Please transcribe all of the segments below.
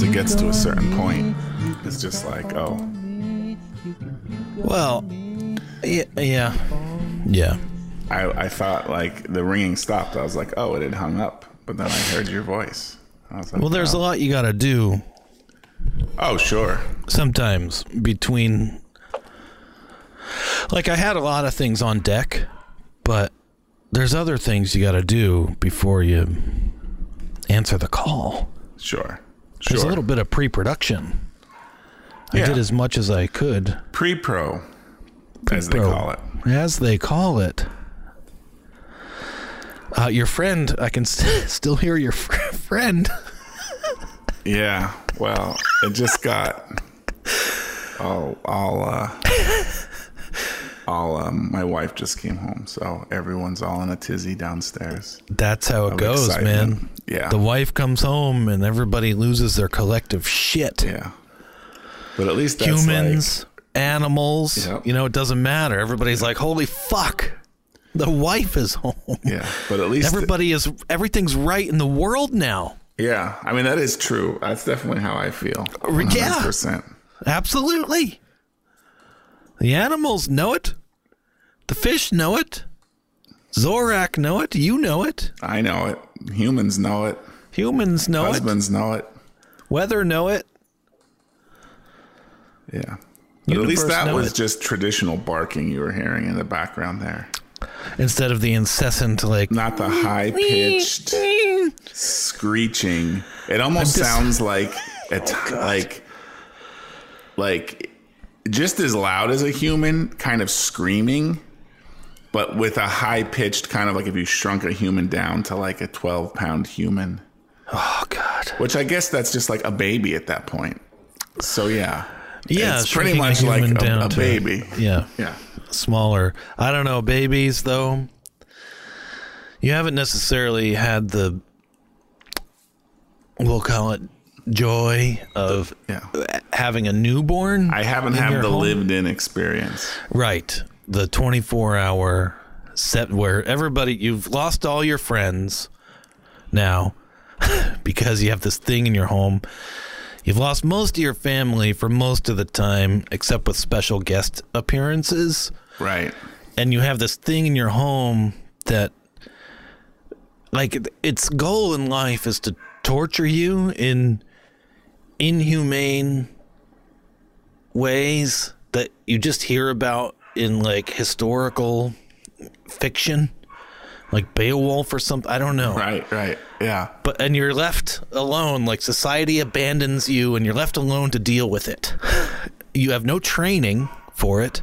once it gets to a certain point, it's just like, oh, Well, yeah, yeah, yeah. I, I thought like the ringing stopped. I was like, oh, it had hung up. But then I heard your voice. Like, Well, there's a oh. lot you got to do Oh, sure. sometimes between. Like I had a lot of things on deck, but there's other things you got to do before you answer the call. Sure. There's a little bit of pre-production. I did as much as I could, Pre pro, as they call it. as they call it. Uh, your friend, I can st- still hear your fr- friend. Yeah. Well, it just got all all uh all um my wife just came home, so everyone's all in a tizzy downstairs. That's how it goes, man. Yeah. The wife comes home and everybody loses their collective shit. Yeah. But at least that's Humans, animals, Yep. you know, it doesn't matter. Everybody's like, holy fuck, the wife is home. Yeah. But at least Everybody is, everything's right in the world now. Yeah. I mean that is true. That's definitely how I feel. Yeah. 100%. Absolutely. The animals know it. The fish know it. Zorak know it. You know it. I know it. Humans know it. Humans know it. Husbands know it. Weather know it. Yeah. But at least that was it. just traditional barking you were hearing in the background there. Instead of the incessant, like, Not the high pitched screeching. It almost just- sounds like a oh, t- like like just as loud as a human, kind of screaming, but with a high pitched kind of like if you shrunk a human down to like a twelve pound human. oh, God. Which I guess that's just like a baby at that point. So yeah. Yeah, it's pretty shrinking a much like a, a baby. Yeah. Yeah. Smaller. I don't know. Babies, though, you haven't necessarily had the, we'll call it joy of Yeah. having a newborn. I haven't had the lived in experience. Right. The 24 hour set where everybody, you've lost all your friends now because you have this thing in your home. You've lost most of your family for most of the time, except with special guest appearances. Right. And you have this thing in your home that, like, its goal in life is to torture you in inhumane ways that you just hear about in like historical fiction, like Beowulf or something. I don't know. Right, right. Yeah. But and you're left alone, like society abandons you and you're left alone to deal with it. You have no training for it.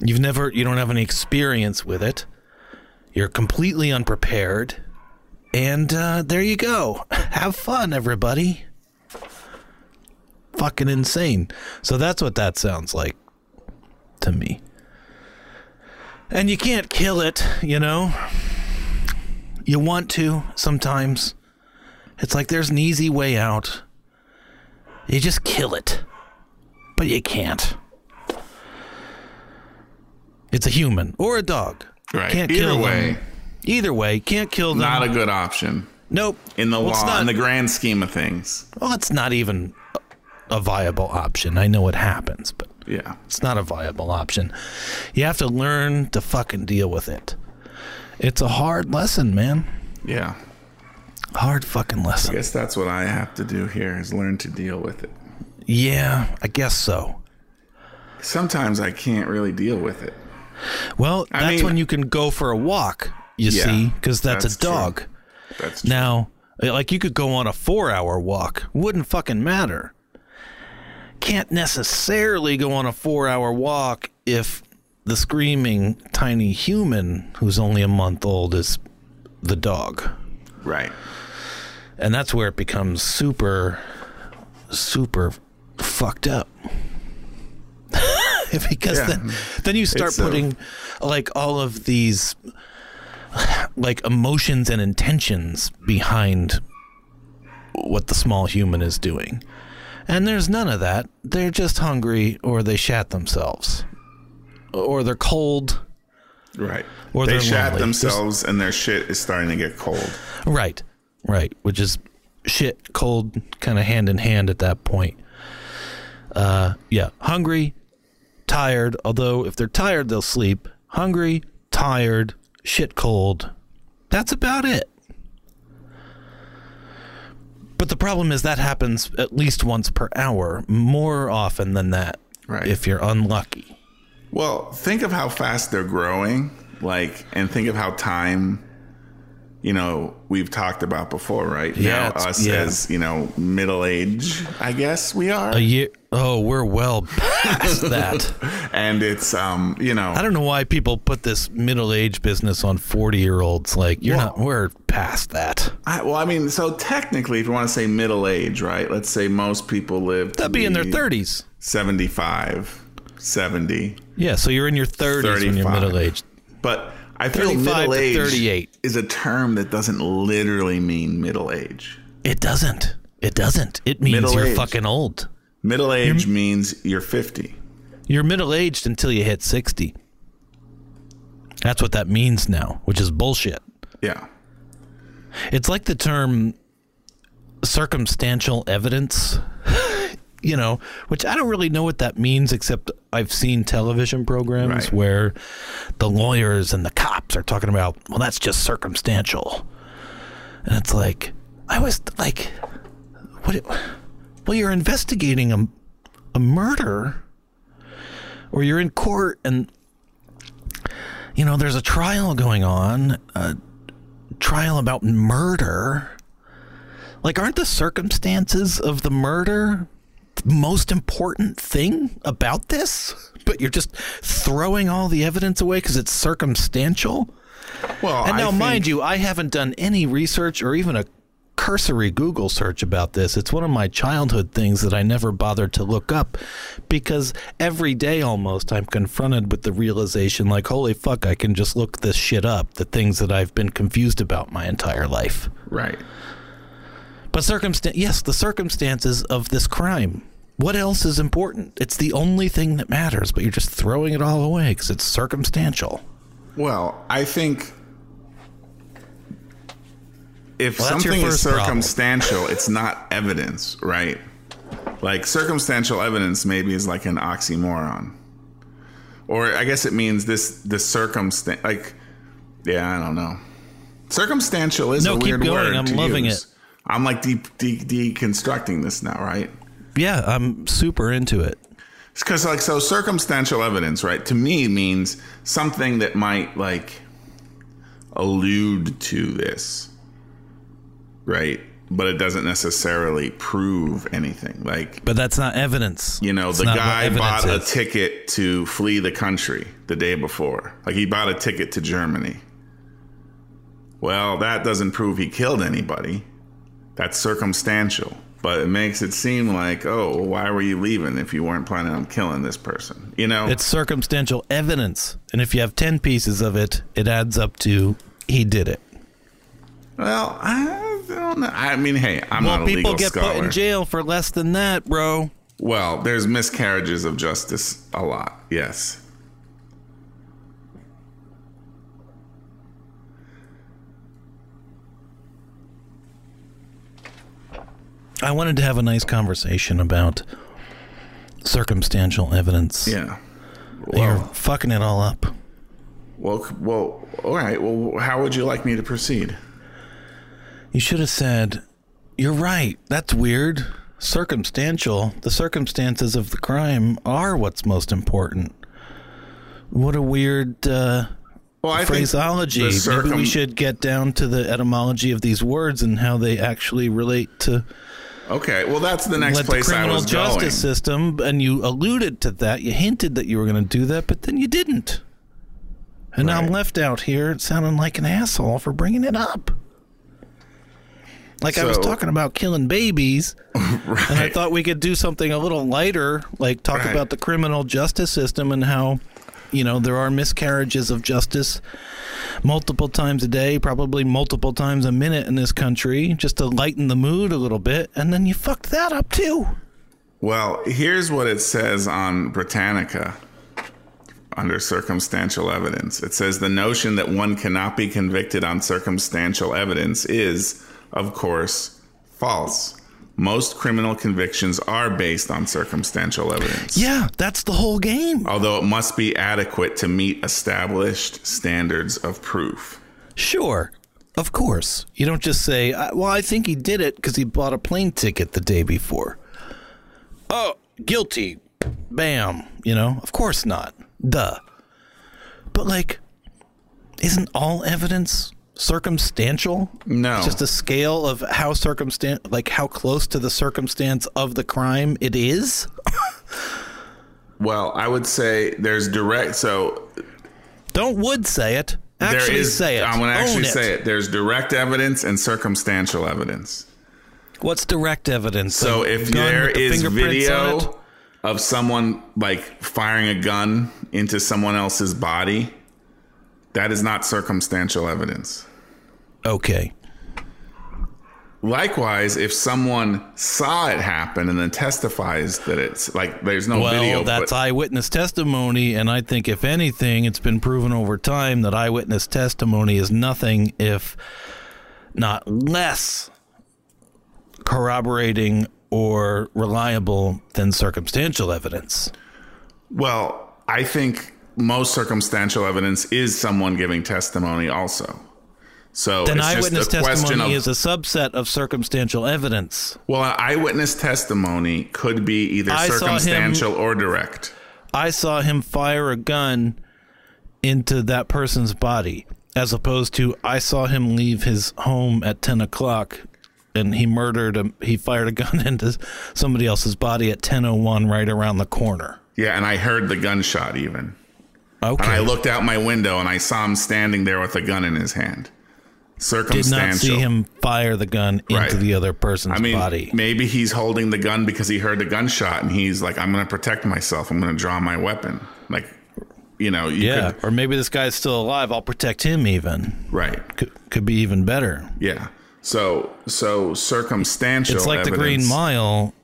You've never you don't have any experience with it. You're completely unprepared. And uh, there you go. Have fun, everybody. Fucking insane. So that's what that sounds like to me. And you can't kill it, you know? You want to sometimes. It's like there's an easy way out. You just kill it. But you can't. It's a human or a dog. Right. Can't Either kill way, them. Either way, can't kill them. not a good option nope. in the Well, law, not- in the grand scheme of things. Well, it's not even a viable option. I know it happens, but Yeah. it's not a viable option. You have to learn to fucking deal with it. It's a hard lesson, man. Yeah. Hard fucking lesson. I guess that's what I have to do here is learn to deal with it. Yeah, I guess so. Sometimes I can't really deal with it. Well, I that's mean- when you can go for a walk, you Yeah, see, because that's, that's a dog. That's true. Now, like you could go on a four hour walk, wouldn't fucking matter. Can't necessarily go on a four hour walk if the screaming tiny human who's only a month old is the dog. right. And that's where it becomes super, super fucked up. because Yeah. then, then you start It's, uh, putting like all of these like emotions and intentions behind what the small human is doing. And there's none of that. They're just hungry or they shat themselves. Or they're cold. Right. Or they shat lonely. themselves and their shit is starting to get cold. Right. right? Which is shit cold, kind of hand in hand at that point. Uh, yeah, hungry, tired. Although if they're tired, they'll sleep. Hungry, tired, shit cold. That's about it. But the problem is that happens at least once per hour, more often than that. Right. If you're unlucky. Well, think of how fast they're growing, like, and think of how time, you know, we've talked about before, right? Yeah, Now, us yeah. as, you know, middle age, I guess we are. A year. Oh, we're well past that. and it's, um, you know, I don't know why people put this middle age business on 40 year olds. Like, you're Well- not, we're past that. I, well, I mean, so technically, if you want to say middle age, right? Let's say most people live to That'd be in their 30s. 75, 70. Yeah, so you're in your 30s when you're middle aged. But I feel 35 middle age 38. is a term that doesn't literally mean middle age. It doesn't. It doesn't. It means Middle you're age. fucking old. Middle age means you're 50. You're middle aged until you hit 60. That's what that means now, which is bullshit. Yeah. It's like the term circumstantial evidence, you know, which I don't really know what that means, except I've seen television programs Right. where the lawyers and the cops are talking about, well, that's just circumstantial. And it's like, I was like, what? It, well, you're investigating a, a murder, or you're in court and, you know, there's a trial going on, a trial about murder. Like, aren't the circumstances of the murder most important thing about this? But you're just throwing all the evidence away because it's circumstantial? Well, And now, think- mind you, I haven't done any research or even a cursory Google search about this. It's one of my childhood things that I never bothered to look up because every day almost I'm confronted with the realization like, holy fuck, I can just look this shit up, the things that I've been confused about my entire life. Right. But circumstance, yes, the circumstances of this crime. What else is important? It's the only thing that matters, but you're just throwing it all away because it's circumstantial. Well, I think if Well, something is circumstantial, it's not evidence, right? Like circumstantial evidence maybe is like an oxymoron. Or I guess it means this the circumstance like yeah, I don't know. Circumstantial is No, a keep weird going. word. I'm loving use. it. I'm like de- de- deconstructing this now, right? Yeah, I'm super into it. because like so circumstantial evidence right to me means something that might like allude to this right but it doesn't necessarily prove anything like But that's not evidence. you know It's the guy bought a ticket to flee the country the day before like he bought a ticket to germany well that doesn't prove he killed anybody that's circumstantial but it makes it seem like oh why were you leaving if you weren't planning on killing this person you know It's circumstantial evidence, and if you have ten pieces of it, it adds up to he did it. well i don't know i mean hey i'm Well, not a people legal get scholar put in jail for less than that, bro. well there's miscarriages of justice a lot yes I wanted to have a nice conversation about circumstantial evidence. yeah You're fucking it all up. well well all right well how would you like me to proceed You should have said, You're right. That's weird. Circumstantial. The circumstances of the crime are what's most important. What a weird uh, well i phraseology. the Maybe we should get down to the etymology of these words and how they actually relate to okay well that's the next let the place i criminal was justice going system. And you alluded to that. You hinted that you were going to do that, but then you didn't. And now I'm left out here sounding like an asshole for bringing it up. Like I was talking about killing babies, right. and I thought we could do something a little lighter, like talk Right. about the criminal justice system and how, you know, there are miscarriages of justice multiple times a day, probably multiple times a minute in this country, just to lighten the mood a little bit. And then you fucked that up too. Well, here's what it says on Britannica under circumstantial evidence. It says the notion that one cannot be convicted on circumstantial evidence is, of course, false. Most criminal convictions are based on circumstantial evidence. Yeah, that's the whole game. Although it must be adequate to meet established standards of proof. Sure. Of course. You don't just say, "I- well, I think he did it because he bought a plane ticket the day before. Oh, guilty. Bam. You know, of course not. Duh. But, like, isn't all evidence circumstantial? No. It's just a scale of how circumstan like how close to the circumstance of the crime it is? Well, I would say there's direct. So Don't would say it. Actually is. say it. I'm going to actually say it. There's direct evidence and circumstantial evidence. What's direct evidence? So A if there the is it? video of someone like firing a gun into someone else's body, that is not circumstantial evidence. Okay. Likewise, if someone saw it happen and then testifies that it's like there's no video, Well, video, that's but eyewitness testimony, and I think if anything, it's been proven over time that eyewitness testimony is nothing if not less corroborating or reliable than circumstantial evidence. well, I think most circumstantial evidence is someone giving testimony also. So Then eyewitness testimony of is a subset of circumstantial evidence. well, an eyewitness testimony could be either I saw him- circumstantial or direct. I saw him fire a gun into that person's body, as opposed to I saw him leave his home at ten o'clock, and he murdered him. He fired a gun into somebody else's body at ten o one, right around the corner. Yeah, and I heard the gunshot even. And I looked out my window and I saw him standing there with a gun in his hand. did not see him fire the gun into Right. the other person's I mean, body. maybe he's holding the gun because he heard the gunshot and he's like, I'm going to protect myself. I'm going to draw my weapon. Like, you know, you Yeah, could, or maybe this guy's still alive. I'll protect him. Even right. could, could be even better. Yeah. So, so circumstantial. It's like the Green Mile,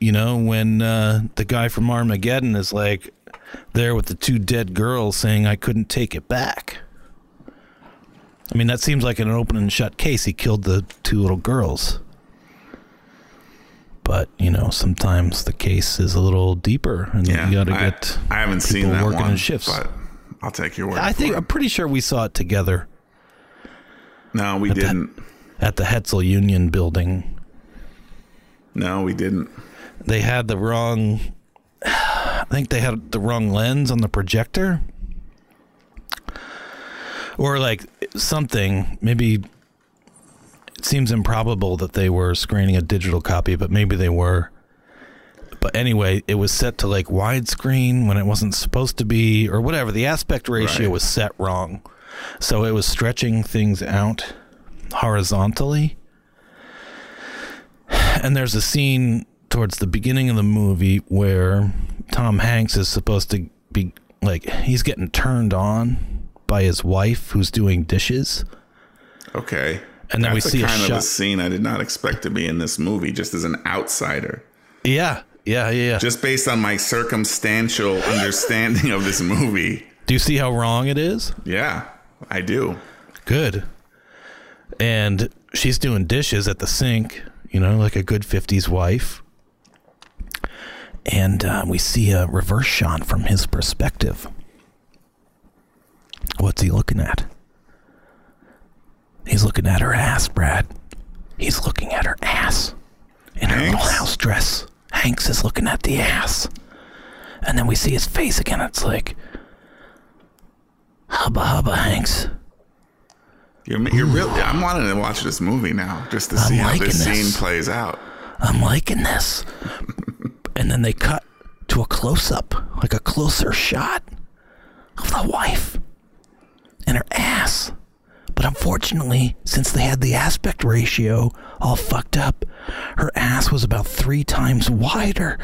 you know, when uh, the guy from Armageddon is like there with the two dead girls saying, I couldn't take it back. I mean, that seems like an open and shut case. He killed the two little girls. But, you know, sometimes the case is a little deeper and Yeah. you got to get. I haven't seen that working one, in shifts. but I'll take your word. I think, for I'm pretty sure we saw it together no, we didn't. at the Hetzel Union building. No, we didn't. they had the wrong I think they had the wrong lens on the projector. Or like something. Maybe it seems improbable that they were screening a digital copy but maybe they were. But anyway it was set to like widescreen when it wasn't supposed to be or whatever. The aspect ratio Right. was set wrong. So it was stretching things out horizontally. And there's a scene towards the beginning of the movie where Tom Hanks is supposed to be like he's getting turned on by his wife who's doing dishes. Okay. And then we see a kind of shot- a scene I did not expect to be in this movie, just as an outsider. Yeah, yeah, yeah. yeah. Just based on my circumstantial understanding of this movie. Do you see how wrong it is? Yeah, I do. Good. And she's doing dishes at the sink, you know, like a good 50s wife. And uh, we see a reverse shot from his perspective. What's he looking at? He's looking at her ass, Brad. He's looking at her ass in her little house dress. Hanks is looking at the ass. And then we see his face again. It's like, hubba hubba, Hanks. You're, you're really. I'm wanting to watch this movie now, just to I'm see how this, this. scene plays out. I'm liking this. And then they cut to a close up, like a closer shot of the wife and her ass. But unfortunately, since they had the aspect ratio all fucked up, her ass was about three times wider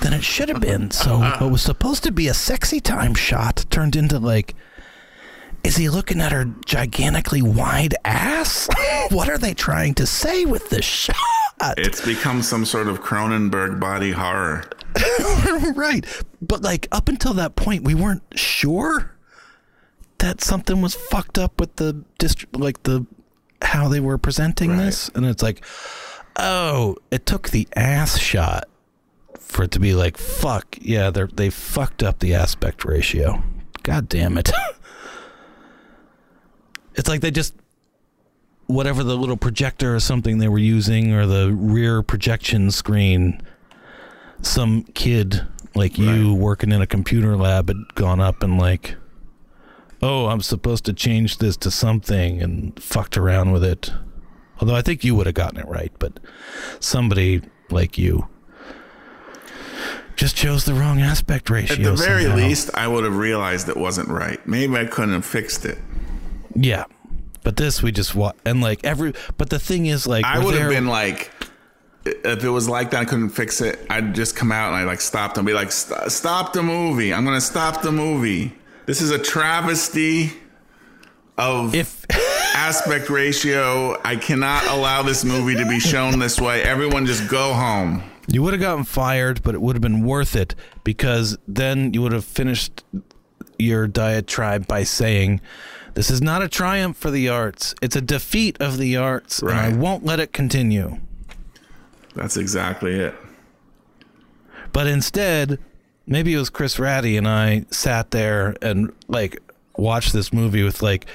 than it should have been. So what was supposed to be a sexy time shot turned into like is he looking at her gigantically wide ass? what are they trying to say with this shot? It's become some sort of Cronenberg body horror. right. But like up until that point, we weren't sure that something was fucked up with the dist- like the how they were presenting Right. this, and it's like, oh, it took the ass shot for it to be like, fuck, yeah, they they fucked up the aspect ratio. God damn it. it's like they just whatever the little projector or something they were using or the rear projection screen some kid like you working in a computer lab had gone up and like oh i'm supposed to change this to something and fucked around with it although i think you would have gotten it right but somebody like you just chose the wrong aspect ratio At the very somehow. least, I would have realized it wasn't right. Maybe I couldn't have fixed it. yeah but this we just wa and like every but the thing is like I would have been like, if it was like that, I couldn't fix it. I'd just come out and I like stop and be like, stop the movie. I'm gonna stop the movie. This is a travesty of if aspect ratio. I cannot allow this movie to be shown this way. Everyone, just go home. You would have gotten fired, but it would have been worth it because then you would have finished your diatribe by saying, This is not a triumph for the arts. It's a defeat of the arts, and I won't let it continue. That's exactly it. But instead, maybe it was Chris Ratty and I sat there and like watched this movie with like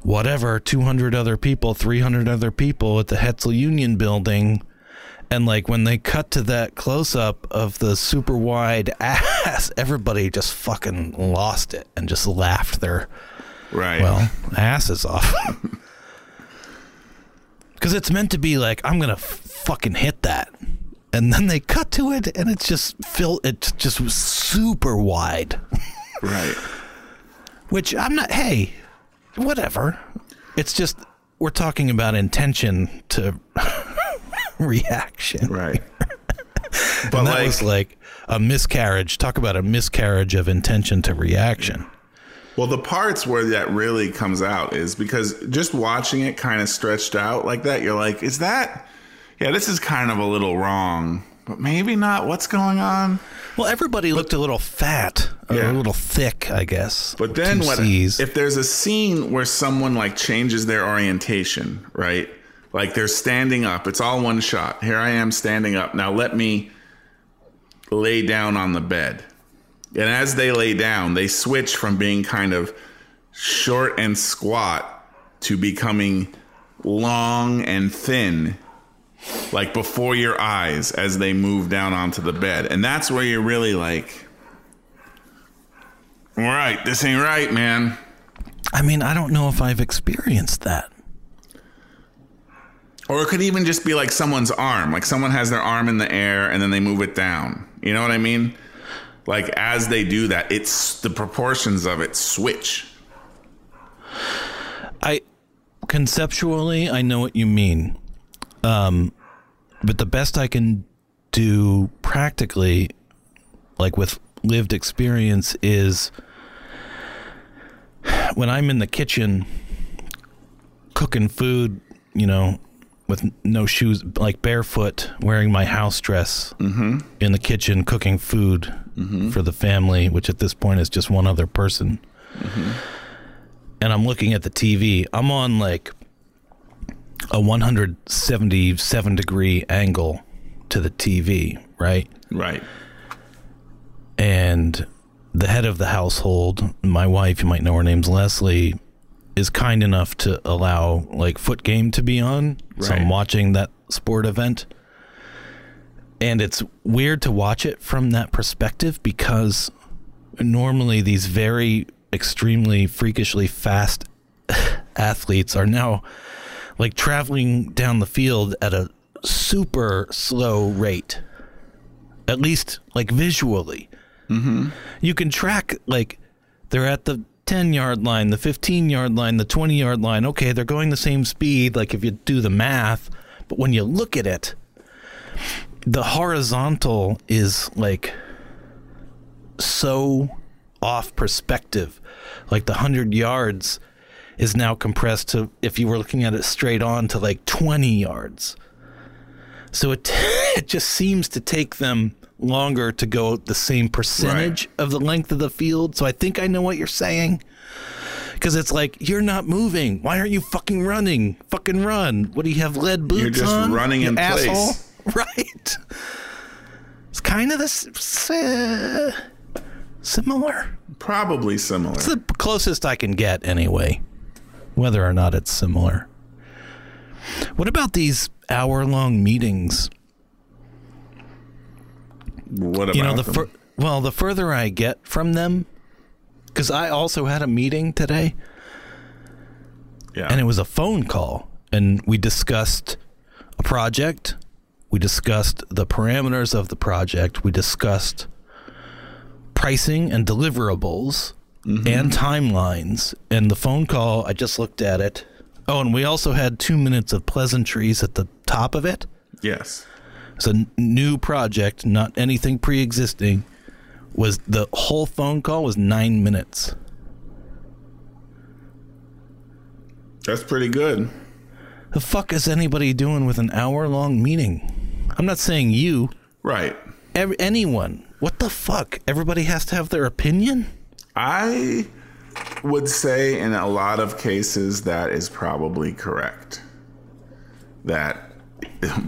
whatever 200 other people, 300 other people at the Hetzel Union building. And like when they cut to that close up of the super wide ass, everybody just fucking lost it and just laughed their Right. well asses off. Because it's meant to be like I'm gonna f- fucking hit that, and then they cut to it, and it's just fill. It's just super wide. right. Which I'm not. Hey, whatever. It's just we're talking about intention to reaction. Right. But And that like, was like a miscarriage. Talk about a miscarriage of intention to reaction. Well, the parts where that really comes out is because just watching it kind of stretched out like that, you're like, is that, yeah, this is kind of a little wrong, but maybe not. What's going on? Well, everybody looked a little fat, or Yeah. a little thick, I guess. But then what, if there's a scene where someone like changes their orientation, right? Like they're standing up, it's all one shot. Here I am standing up. Now let me lay down on the bed. And as they lay down, they switch from being kind of short and squat to becoming long and thin, like before your eyes as they move down onto the bed. And that's where you're really like, all right, this ain't right, man. I mean, I don't know if I've experienced that. Or it could even just be like someone's arm. Like someone has their arm in the air and then they move it down. You know what I mean? Like as they do that, it's the proportions of it switch. I conceptually, I know what you mean. Um, but the best I can do practically, like with lived experience, is when I'm in the kitchen cooking food, you know, with no shoes, like barefoot, wearing my house dress mm-hmm. in the kitchen, cooking food mm-hmm. for the family, which at this point is just one other person. Mm-hmm. And I'm looking at the TV. I'm on like a 177 degree angle to the TV, right? Right. and the head of the household, my wife, you might know her name's Leslie, is kind enough to allow like foot game to be on. So I'm watching that sport event. And it's weird to watch it from that perspective because normally these very extremely freakishly fast athletes are now like traveling down the field at a super slow rate at least like visually. Mm-hmm. You can track like they're at the 10 yard line, the 15 yard line, the 20 yard line. Okay, they're going the same speed, like if you do the math. But when you look at it, the horizontal is like so off perspective. Like the 100 yards is now compressed to, if you were looking at it straight on, to like 20 yards. So it it just seems to take them longer to go the same percentage of the length of the field. So I think I know what you're saying. Because it's like you're not moving. Why aren't you fucking running? Fucking run. What do you have lead boots You're just on? running in asshole? place. Right. It's kind of this uh, similar. Probably similar. It's the closest I can get anyway. Whether or not it's similar. What about these hour-long meetings? What about you know the fur- well the further i get from them because i also had a meeting today. Yeah. and it was a phone call and we discussed a project we discussed the parameters of the project we discussed pricing and deliverables mm-hmm. and timelines and the phone call i just looked at it. Oh and we also had two minutes of pleasantries at the top of it. Yes. It's a n- new project, not anything pre-existing. Was the whole phone call was nine minutes? That's pretty good. The fuck is anybody doing with an hour-long meeting? I'm not saying you, Right. ev- anyone. What the fuck? Everybody has to have their opinion. I would say in a lot of cases that is probably correct. That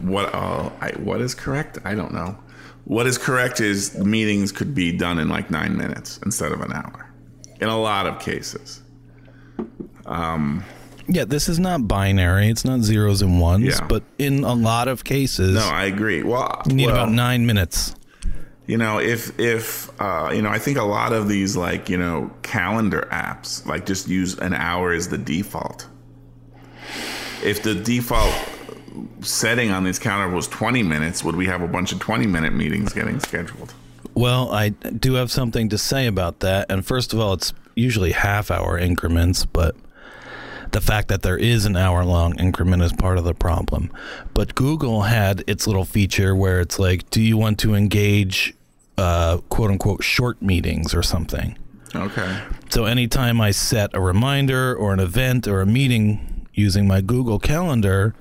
what uh, I, what is correct? I don't know. What is correct is meetings could be done in like nine minutes instead of an hour. In a lot of cases. Um, Yeah, this is not binary. It's not zeros and ones. Yeah. But in a lot of cases, No, I agree. Well, you need well, about nine minutes. you know if if uh, you know i think a lot of these like you know calendar apps like just use an hour as the default if the default setting on these calendar was 20 minutes would we have a bunch of 20 minute meetings getting scheduled Well, I do have something to say about that. And first of all, it's usually half hour increments, but the fact that there is an hour long increment is part of the problem. But Google had its little feature where it's like, do you want to engage uh, quote unquote short meetings or something? okay So anytime I set a reminder or an event or a meeting using my Google Calendar,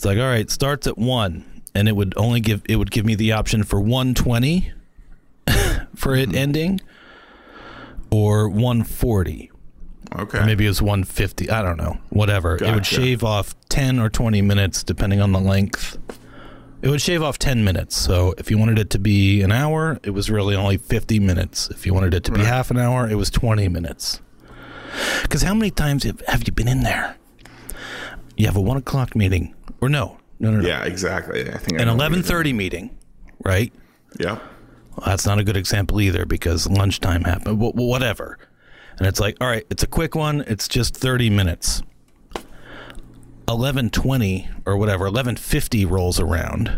it's like, all right, starts at one, and it would only give it would give me the option for one twenty for it mm-hmm. ending, or one forty. okay Maybe it was one fifty. I don't know. Whatever. It would shave off ten or twenty minutes depending on the length. It would shave off ten minutes. So if you wanted it to be an hour, it was really only fifty minutes. If you wanted it to be Right. half an hour, it was twenty minutes. Because how many times have, have you been in there? You have a one o'clock meeting, or no, no, no, no, yeah exactly i think an eleven thirty meeting, right? Yeah. Well, that's not a good example either because lunchtime happened. Wh- whatever. And it's like, all right, it's a quick one. It's just 30 minutes. 11:20 or whatever, 11:50 rolls around.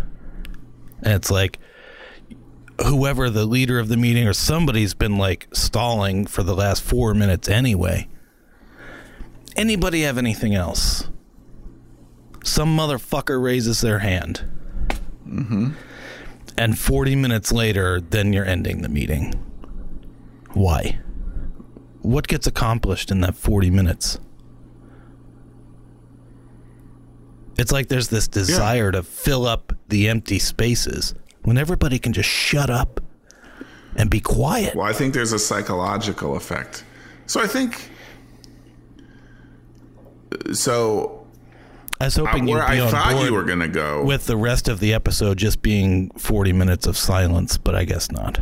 And it's like whoever the leader of the meeting or somebody's been like stalling for the last 4 minutes anyway. Anybody have anything else? Some motherfucker raises their hand and 40 minutes later, then you're ending the meeting. Why? What gets accomplished in that 40 minutes? It's like there's this desire to fill up the empty spaces when everybody can just shut up and be quiet. well i think there's a psychological effect so i think so I was uh, hoping where be i on thought board you were gonna go with the rest of the episode just being 40 minutes of silence, but I guess not.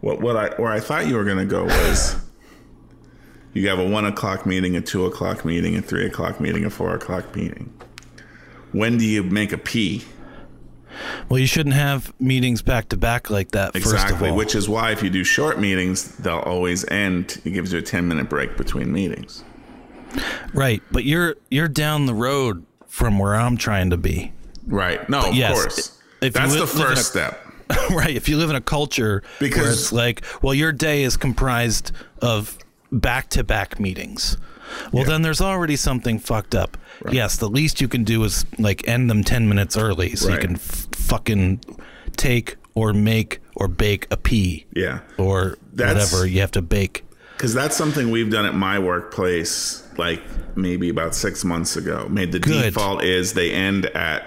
What what I where I thought you were gonna go was you have a one o'clock meeting, a two o'clock meeting, a three o'clock meeting, a four o'clock meeting. When do you make a P? Well, you shouldn't have meetings back to back like that. First of Exactly. Which is why if you do short meetings, they'll always end. It gives you a ten minute break between meetings. Right, but you're you're down the road from where I'm trying to be. Right. No, of yes, course. That's li- the in a- first step. right, if you live in a culture where it's like, well, your day is comprised of back-to-back meetings. Well, Yeah. then there's already something fucked up. Yes, the least you can do is like end them 10 minutes early so you can f- fucking take or make or bake a pea Yeah. or That's- whatever you have to bake. Because that's something we've done at my workplace, like maybe about six months ago. Made the Good. default is they end at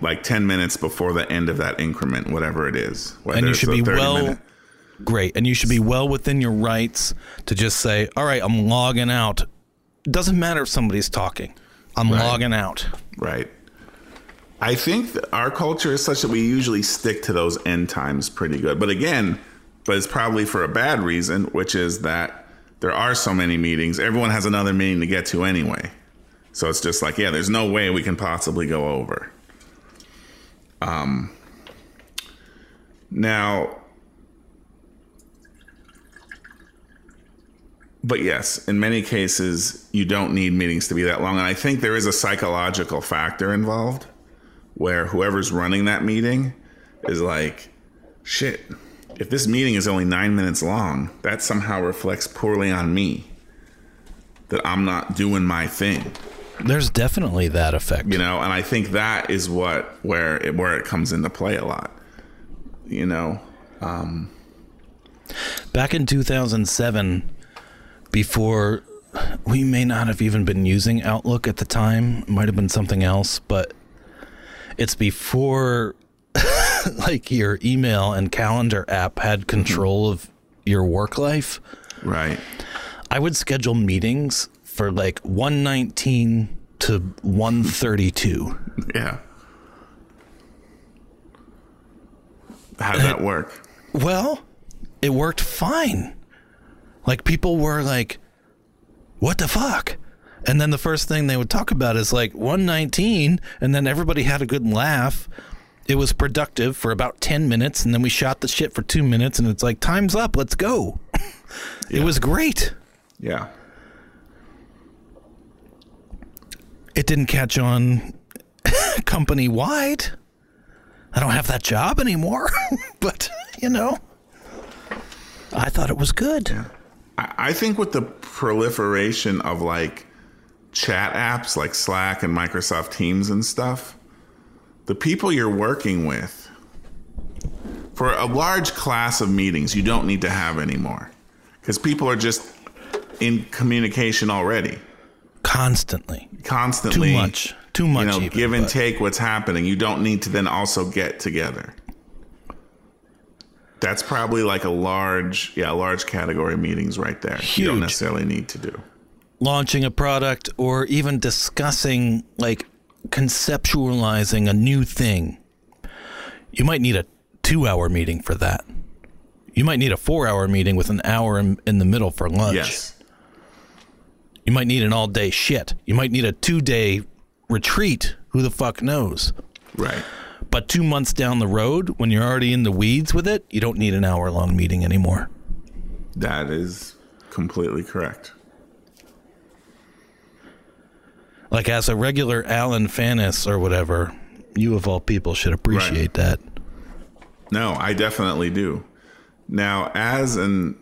like ten minutes before the end of that increment, whatever it is. And you should be 30 well minute- great. And you should be well within your rights to just say, all right, I'm logging out. Doesn't matter if somebody's talking, I'm Right. logging out. Right. I think our culture is such that we usually stick to those end times pretty good. But again, but it's probably for a bad reason, which is that there are so many meetings. Everyone has another meeting to get to anyway. So it's just like, yeah, there's no way we can possibly go over. Um now but yes, in many cases, you don't need meetings to be that long. And I think there is a psychological factor involved where whoever's running that meeting is like, shit, if this meeting is only nine minutes long, that somehow reflects poorly on me. That I'm not doing my thing, There's definitely that effect. you know, and I think that is what where it, where it comes into play a lot, you know. Um, Back in 2007, before we may not have even been using Outlook at the time, it might have been something else, but it's before like your email and calendar app had control of your work life. Right. I would schedule meetings for like 119 to 132. Yeah. How did that work? Well, it worked fine. Like people were like, "What the fuck?" And then the first thing they would talk about is like 119, and then everybody had a good laugh. It was productive for about 10 minutes, and then we shot the shit for two minutes, and it's like, time's up, let's go. It was great. Yeah. It didn't catch on company wide. I don't have that job anymore, but you know, I thought it was good. I I think with the proliferation of like chat apps like Slack and Microsoft Teams and stuff, the people you're working with for a large class of meetings you don't need to have anymore because people are just in communication already Constantly. constantly Too much. Too much. you know even, give and but- take what's happening you don't need to then also get together that's probably like a large yeah large category of meetings right there you don't necessarily need to do launching a product or even discussing like conceptualizing a new thing. You might need a two hour meeting for that. You might need a four hour meeting with an hour in, in the middle for lunch. Yes. You might need an all day shit. You might need a two day retreat. Who the fuck knows? Right. But two months down the road when you're already in the weeds with it you don't need an hour long meeting anymore. That is completely correct like as a regular alan fanis or whatever you of all people should appreciate that no i definitely do now as an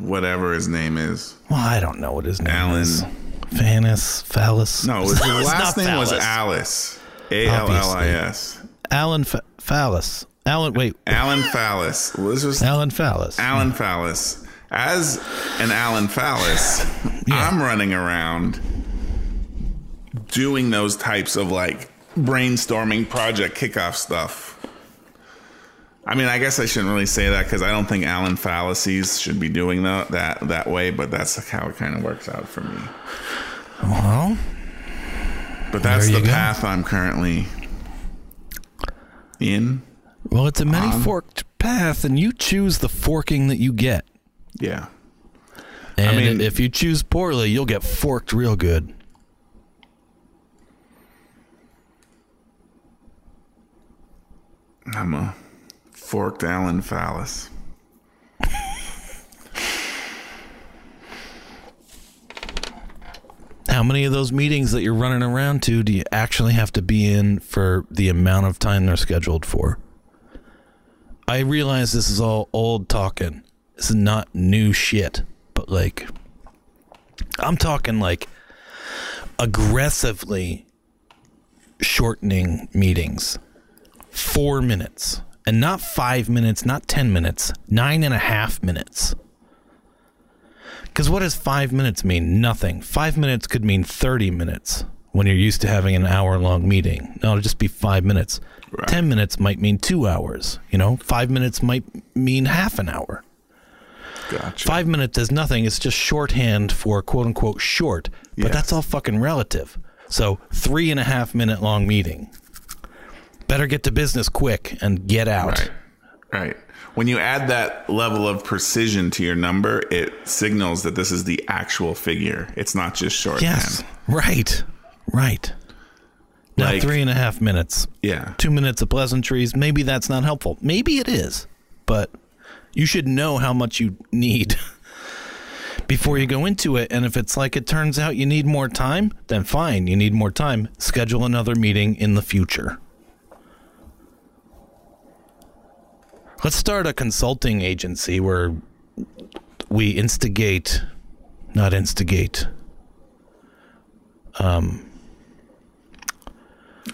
whatever his name is Well, I don't know what his name is. Alan- is. Fannis, Phallus. no his last name was alice a-l-l-i-s Alan Fa- Phallus. Alan, wait, alan phallus well, this was Alan Phallus. Alan Phallus. As an Alan Phallus, I'm running around doing those types of like brainstorming project kickoff stuff. I mean, I guess I shouldn't really say that because I don't think Alan fallacies should be doing that that that way, but that's how it kind of works out for me. well, But that's the go. path I'm currently in. well, it's a many um, forked path, and you choose the forking that you get. Yeah. And mean- if you choose poorly, you'll get forked real good. I'm a forked Allen Phallus. How many of those meetings that you're running around to do you actually have to be in for the amount of time they're scheduled for? I realize this is all old talking. This is not new shit, but like, I'm talking like aggressively shortening meetings. Four minutes. And not five minutes, not 10 minutes, nine and a half minutes. Because what does five minutes mean? Nothing. Five minutes could mean 30 minutes. when you're used to having an hour long meeting. No, it'll just be five minutes. Right. 10 minutes might mean two hours. You know, five minutes might mean half an hour. Gotcha. Five minutes is nothing. It's just shorthand for quote unquote short, but that's all fucking relative. So, three and a half minute long meeting. Better get to business quick and get out. Right. Right. When you add that level of precision to your number, it signals that this is the actual figure. It's not just shorthand. Yes. Right. Right. Now, Like- three and a half minutes. Yeah. Two minutes of pleasantries. Maybe that's not helpful. Maybe it is. But you should know how much you need before you go into it. And if it's like it turns out you need more time, then fine. You need more time. Schedule another meeting in the future. Let's start a consulting agency where we instigate, not instigate. Um,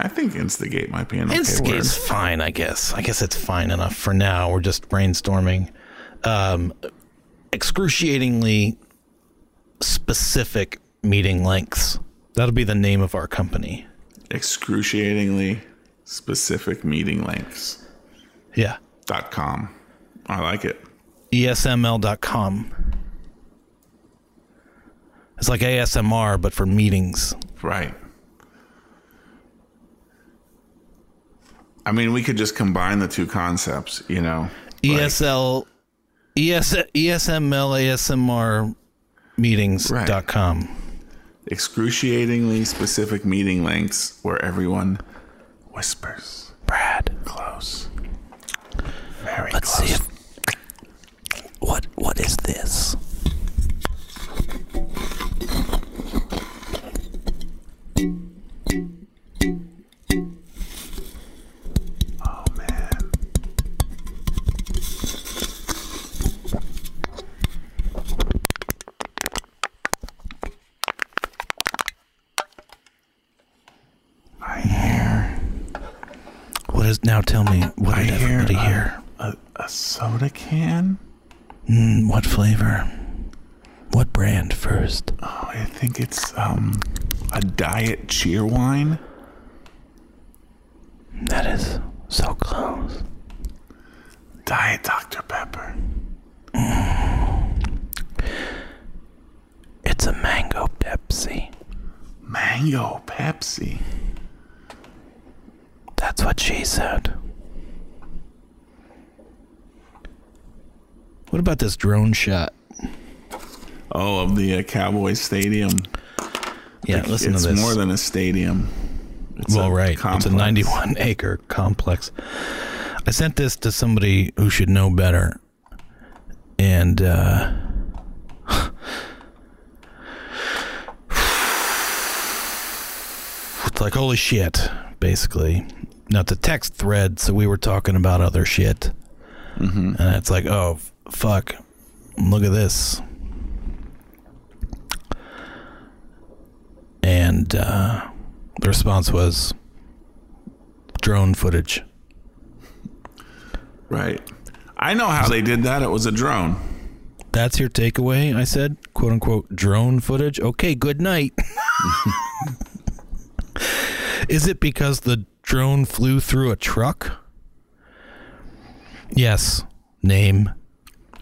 I think instigate might be an okay Instigate's word. fine, I guess. I guess it's fine enough for now. We're just brainstorming. Um, excruciatingly specific meeting lengths. That'll be the name of our company. Excruciatingly specific meeting lengths. Yeah. Dot com. I like it. ESML.com. It's like ASMR, but for meetings. Right. I mean, we could just combine the two concepts, you know. Like- ESL, ES, ESML, ASMR meetings.com. excruciatingly specific meeting links where everyone whispers. Brad. Close. Very Let's close. see if what what is this? Oh man. I hear. What is now? Tell me what I did hear. everybody a- hear? A, soda can. Mm, what flavor? What brand first? Oh, I think it's um a diet Cheerwine. That is so close. Diet Dr Pepper. It's a mango Pepsi. Mango Pepsi. That's what she said. What about this drone shot? Oh, of the uh, Cowboy Stadium. Yeah, listen it's to this. more than a stadium. It's well, right. complex. It's a 91 acre complex. I sent this to somebody who should know better. And, uh, it's like, holy shit, basically. Now, it's a text thread, so we were talking about other shit. And it's like, oh, fuck. Look at this. And, uh, the response was drone footage. Right. I know how they did that. It was a drone. That's your takeaway, I said. Quote unquote drone footage. Okay, good night. Is it because the drone flew through a truck? Yes. Name.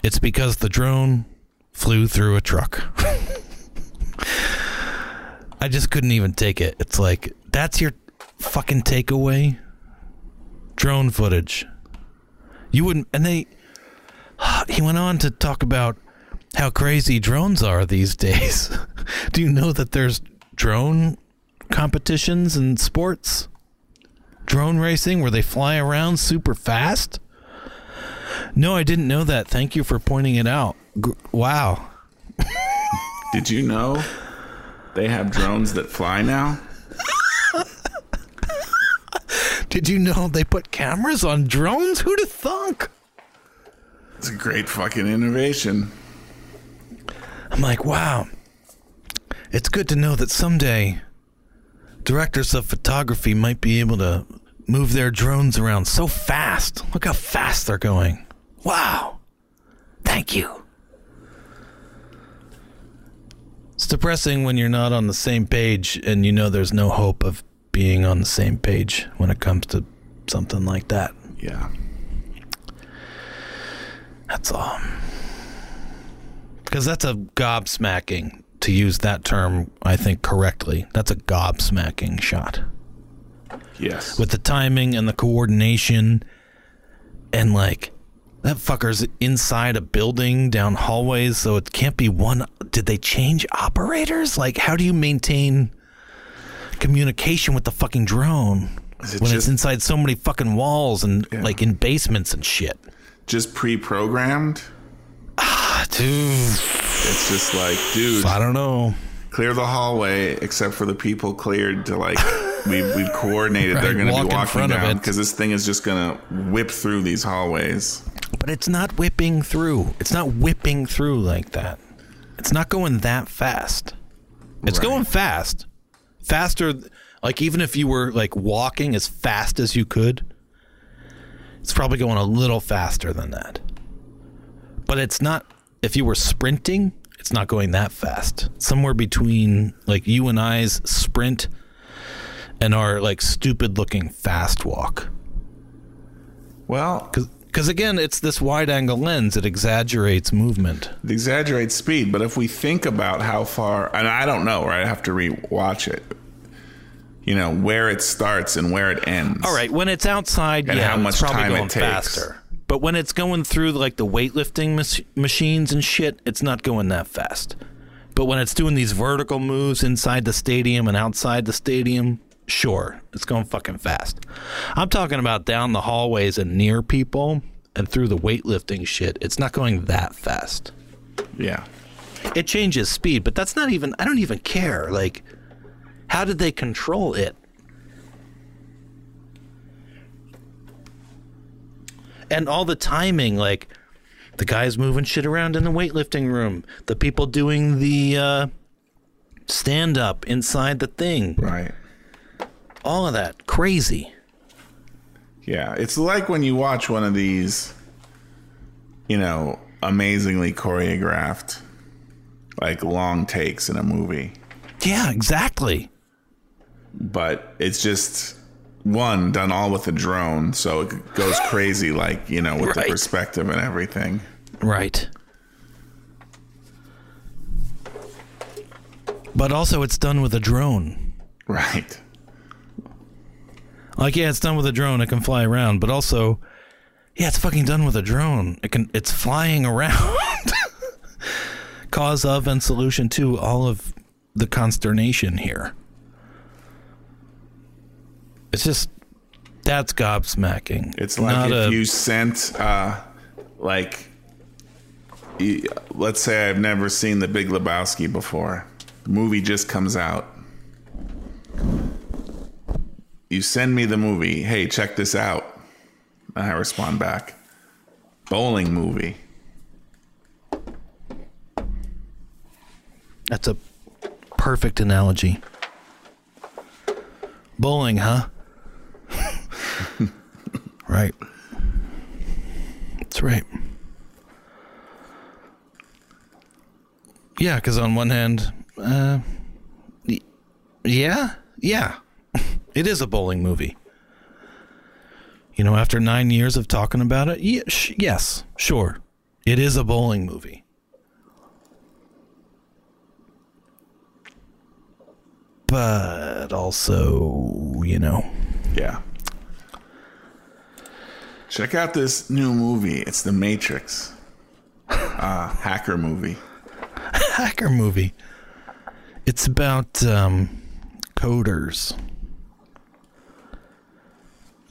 It's because the drone flew through a truck. I just couldn't even take it. It's like, that's your fucking takeaway? Drone footage. You wouldn't, and they, he went on to talk about how crazy drones are these days. Do you know that there's drone competitions and sports? Drone racing where they fly around super fast? No, I didn't know that. Thank you for pointing it out. G- wow. Did you know they have drones that fly now? Did you know they put cameras on drones? Who'd have thunk? It's a great fucking innovation. I'm like, wow. It's good to know that someday directors of photography might be able to move their drones around so fast. Look how fast they're going. Wow. Thank you. It's depressing when you're not on the same page and you know there's no hope of being on the same page when it comes to something like that. Yeah. That's all. Because that's a gobsmacking, to use that term, I think, correctly. That's a gobsmacking shot. Yes. With the timing and the coordination, and like, that fucker's inside a building down hallways, so it can't be one. Did they change operators? Like, how do you maintain communication with the fucking drone it when it's inside so many fucking walls and Yeah. like in basements and shit? just pre-programmed. Ah, Dude, It's just like, dude, I don't know. clear the hallway except for the people cleared to like we we've coordinated they're going to walk be in walking down because this thing is just going to whip through these hallways. But it's not whipping through. It's not whipping through like that. It's not going that fast. It's Right. going fast. Faster like even if you were like walking as fast as you could, it's probably going a little faster than that. But it's not if you were sprinting, it's not going that fast. Somewhere between like you and I's sprint and our like stupid looking fast walk. Well, Because again, it's this wide angle lens. It exaggerates movement. it exaggerates speed, but if we think about how far, and I don't know, right? I have to re-watch it. You know where it starts and where it ends. All right, when it's outside, And yeah, how much it's probably time it going takes. faster. But when it's going through like the weightlifting mach- machines and shit, it's not going that fast. But when it's doing these vertical moves inside the stadium and outside the stadium, sure, it's going fucking fast. I'm talking about down the hallways and near people and through the weightlifting shit. It's not going that fast. Yeah. It changes speed, but that's not even I don't even care. Like how did they control it? And all the timing like the guys moving shit around in the weightlifting room, the people doing the uh stand up inside the thing. Right. All of that crazy. Yeah, it's like when you watch one of these, you know, amazingly choreographed, like long takes in a movie, Yeah, exactly. but it's just one done all with a drone, so it goes crazy, like you know, with Right. the perspective and everything. Right. But also it's done with a drone. Right. Like, yeah, it's done with a drone. It can fly around, but also, yeah, it's fucking done with a drone. It can. It's flying around. Cause of and solution to all of the consternation here. It's just that's gobsmacking. It's like Not if a- you sent, uh, like, let's say I've never seen The Big Lebowski before. The movie just comes out. You send me the movie. Hey, check this out. I respond back. Bowling movie. That's a perfect analogy. Bowling, huh? right. That's right. Yeah, because on one hand, uh, yeah, yeah, it is a bowling movie. You know, after nine years of talking about it, yes, sure, it is a bowling movie. but also, you know, Yeah. Check out this new movie. It's The Matrix. Uh, hacker movie. hacker movie. It's about um, coders.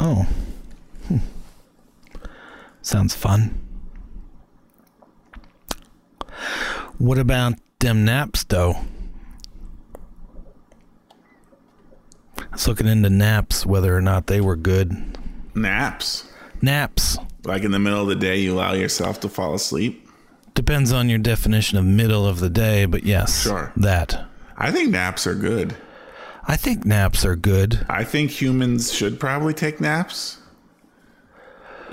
Oh, Hmm. sounds fun. What about them naps, though? I was looking into naps, whether or not they were good. Naps. Naps Like in the middle of the day, you allow yourself to fall asleep. depends on your definition of middle of the day, but yes, Sure. that. I think naps are good. I think naps are good. I think humans should probably take naps.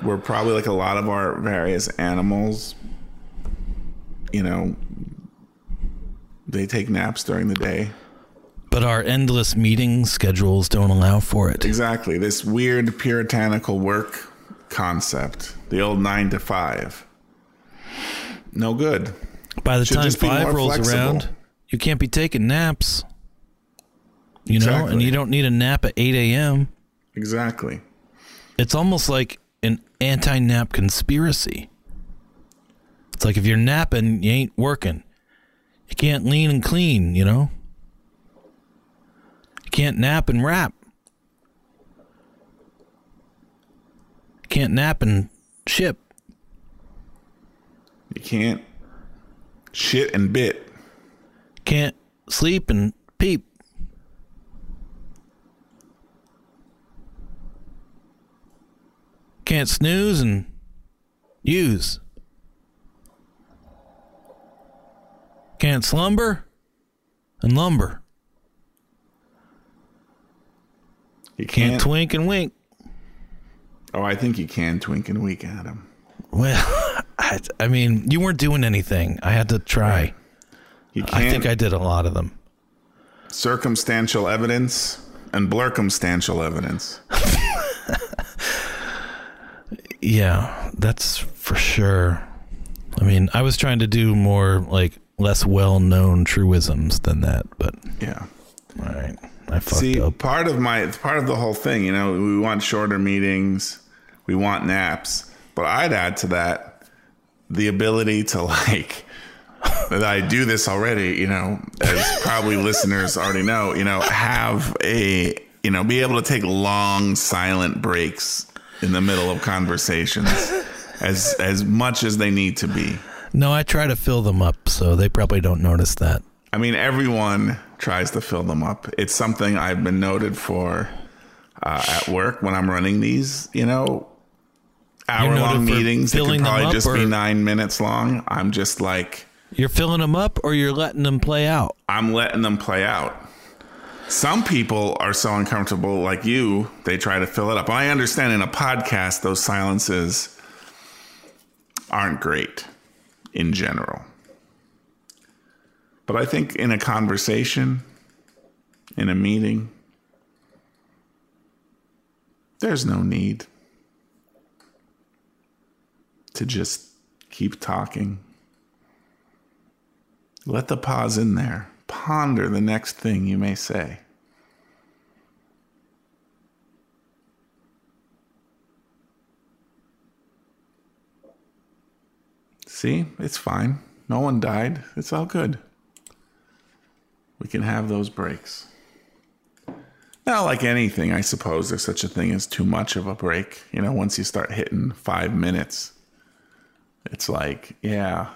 We're probably like a lot of our various animals, you know, They take naps during the day. But our endless meeting schedules don't allow for it. Exactly. This weird puritanical work concept. The old nine to five. No good. By the Should time five rolls flexible. around, you can't be taking naps. You know, and you don't need a nap at 8 a.m. Exactly. It's almost like an anti nap conspiracy. It's like if you're napping, you ain't working. You can't lean and clean, you know? You can't nap and rap. You can't nap and ship. You can't shit and bit. Can't sleep and peep. Can't snooze and use. Can't slumber and lumber. You Can't can't. twink and wink. oh, I think you can twink and wink, Adam. Well, I, I mean, you weren't doing anything. I had to try. You can't. I think I did a lot of them. circumstantial evidence and blurcumstantial evidence. Yeah, that's for sure. I mean, I was trying to do more like less well-known truisms than that, but Yeah. all right, I fucked See, up. part of my part of the whole thing, you know, we want shorter meetings, we want naps, but I'd add to that the ability to like that I do this already, you know, as probably listeners already know, you know, have a you know, be able to take long silent breaks in the middle of conversations as as much as they need to be. No, I try to fill them up, so they probably don't notice that. I mean, everyone tries to fill them up. It's something I've been noted for uh, at work when I'm running these, you know, hour long meetings that filling could probably just be nine minutes long. I'm just like, You're filling them up, or you're letting them play out. I'm letting them play out. Some people are so uncomfortable, like you, they try to fill it up. I understand in a podcast, those silences aren't great in general. But I think in a conversation, in a meeting, there's no need to just keep talking. Let the pause in there. Ponder the next thing you may say. See, it's fine. No one died. It's all good. We can have those breaks. Now, like anything, I suppose there's such a thing as too much of a break. You know, once you start hitting five minutes, it's like, yeah,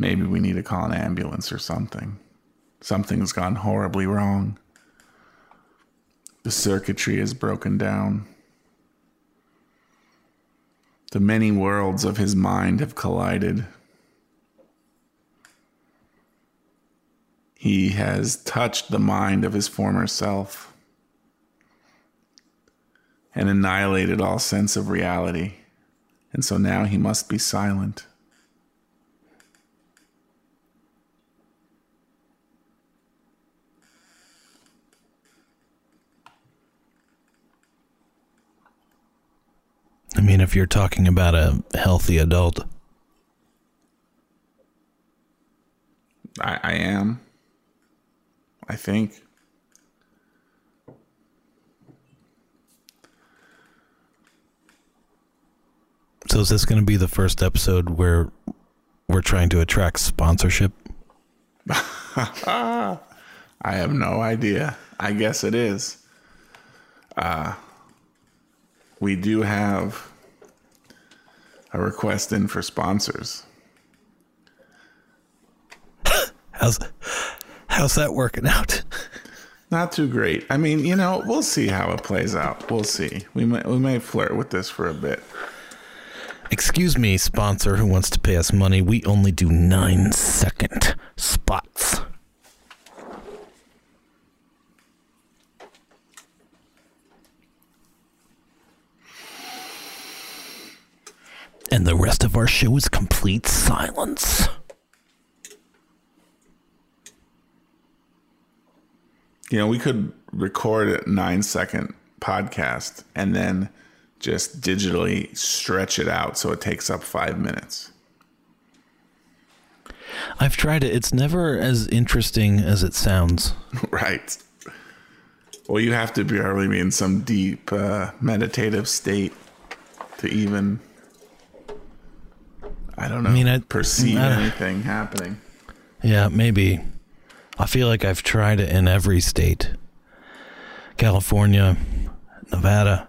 maybe we need to call an ambulance or something. Something's gone horribly wrong. The circuitry is broken down. The many worlds of his mind have collided. He has touched the mind of his former self and annihilated all sense of reality. And so now he must be silent. I mean, if you're talking about a healthy adult, I, I am. I think. so is this going to be the first episode where we're trying to attract sponsorship? I have no idea. I guess it is. Uh, we do have a request in for sponsors. How's how's that working out? Not too great. I mean, you know, we'll see how it plays out. We'll see. We may we may flirt with this for a bit. Excuse me, sponsor who wants to pay us money. We only do nine second spots. And the rest of our show is complete silence. You know, we could record a nine second podcast and then just digitally stretch it out so it takes up five minutes. I've tried it. It's never as interesting as it sounds. right. Well, you have to be probably be in some deep uh, meditative state to even, I don't know, I mean, I- perceive I- anything happening. Yeah, maybe. I feel like I've tried it in every state California, Nevada,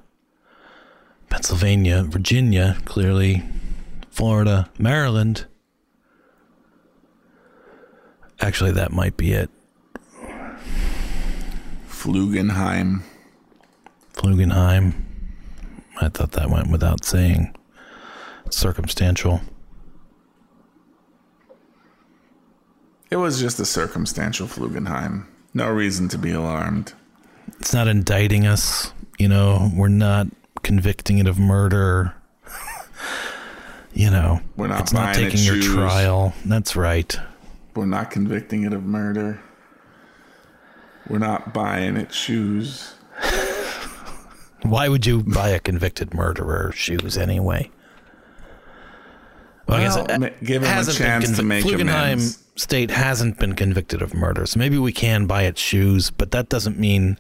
Pennsylvania, Virginia, clearly, Florida, Maryland. Actually, that might be it. Flugenheim. Flugenheim. I thought that went without saying. Circumstantial. It was just a circumstantial Flugenheim. No reason to be alarmed. It's not indicting us. You know, we're not convicting it of murder. you know, We're not it's not taking your shoes. trial. That's right. We're not convicting it of murder. We're not buying it shoes. Why would you buy a convicted murderer shoes anyway? Well, I guess Well, give him a chance to convic- make Flugenheim amends. State hasn't been convicted of murder, so maybe we can buy its shoes, but that doesn't mean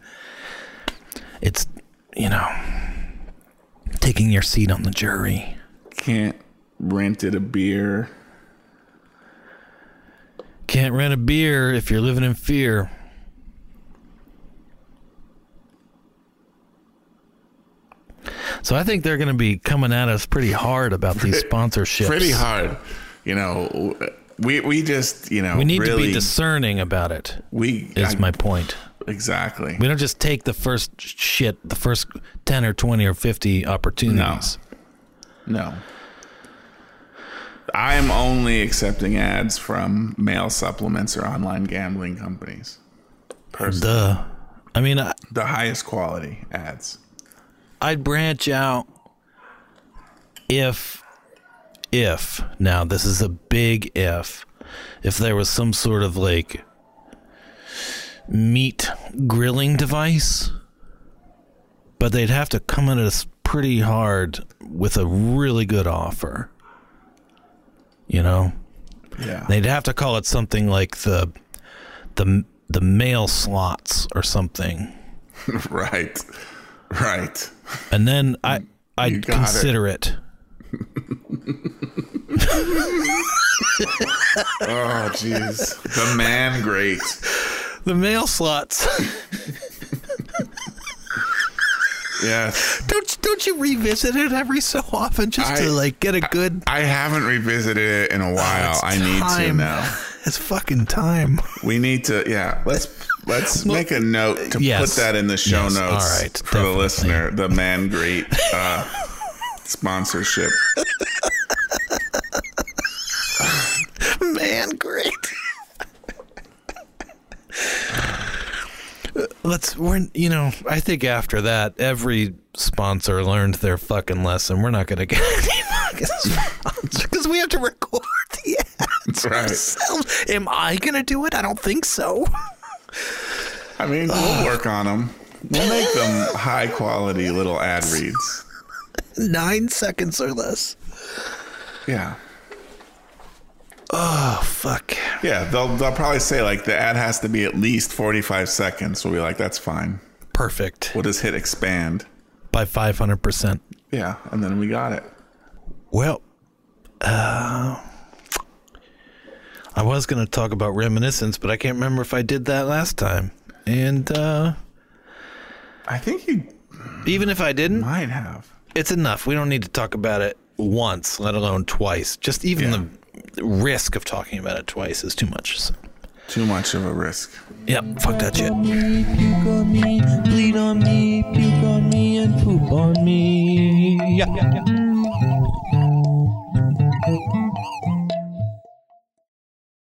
it's you know taking your seat on the jury. Can't rent it a beer. Can't rent a beer if you're living in fear. So I think they're going to be coming at us pretty hard about these sponsorships. Pretty hard. You know, we we just, you know, We need really, to be discerning about it. we Is I- my point. exactly. We don't just take the first shit, the first ten or twenty or fifty opportunities. No. I am only accepting ads from male supplements or online gambling companies. Personally, Duh. I mean, I, the highest quality ads. I'd branch out if, if now this is a big if, if there was some sort of like meat grilling device, but they'd have to come at us pretty hard with a really good offer. You know, Yeah. they'd have to call it something like the the the mail slots or something. right. Right. And then I I'd got it. consider it. Oh, jeez. The Mangrate. The mail slots. Yes. don't don't you revisit it every so often just I- to like get a good? I haven't revisited it in a oh, while. it's I need to now. It's fucking time. We need to yeah, let's let's make a note to yes. put that in the show Yes, notes all right, for definitely. the listener, the Mangrate uh, sponsorship. Man, great. Let's we're you know I think after that every sponsor learned their fucking lesson. We're not gonna get any fucking sponsors because we have to record the ads right. ourselves. Am I gonna do it? I don't think so. I mean, we'll work on them. We'll make them high quality little ad reads. Nine seconds or less. Yeah. Oh fuck. Yeah, they'll they'll probably say like the ad has to be at least 45 seconds. We'll be like, that's fine. Perfect. We'll just hit expand. By five hundred percent. Yeah, and then we got it. Well, uh, I was going to talk about reminiscence, but I can't remember if I did that last time. And uh, I think you even if I didn't, might have. it's enough. We don't need to talk about it once, let alone twice. Just even Yeah. the risk of talking about it twice is too much. So, Too much of a risk. yep, fuck that shit. me, puke on me, bleed on me, puke on me, and poop on me. Yeah, yeah, yeah.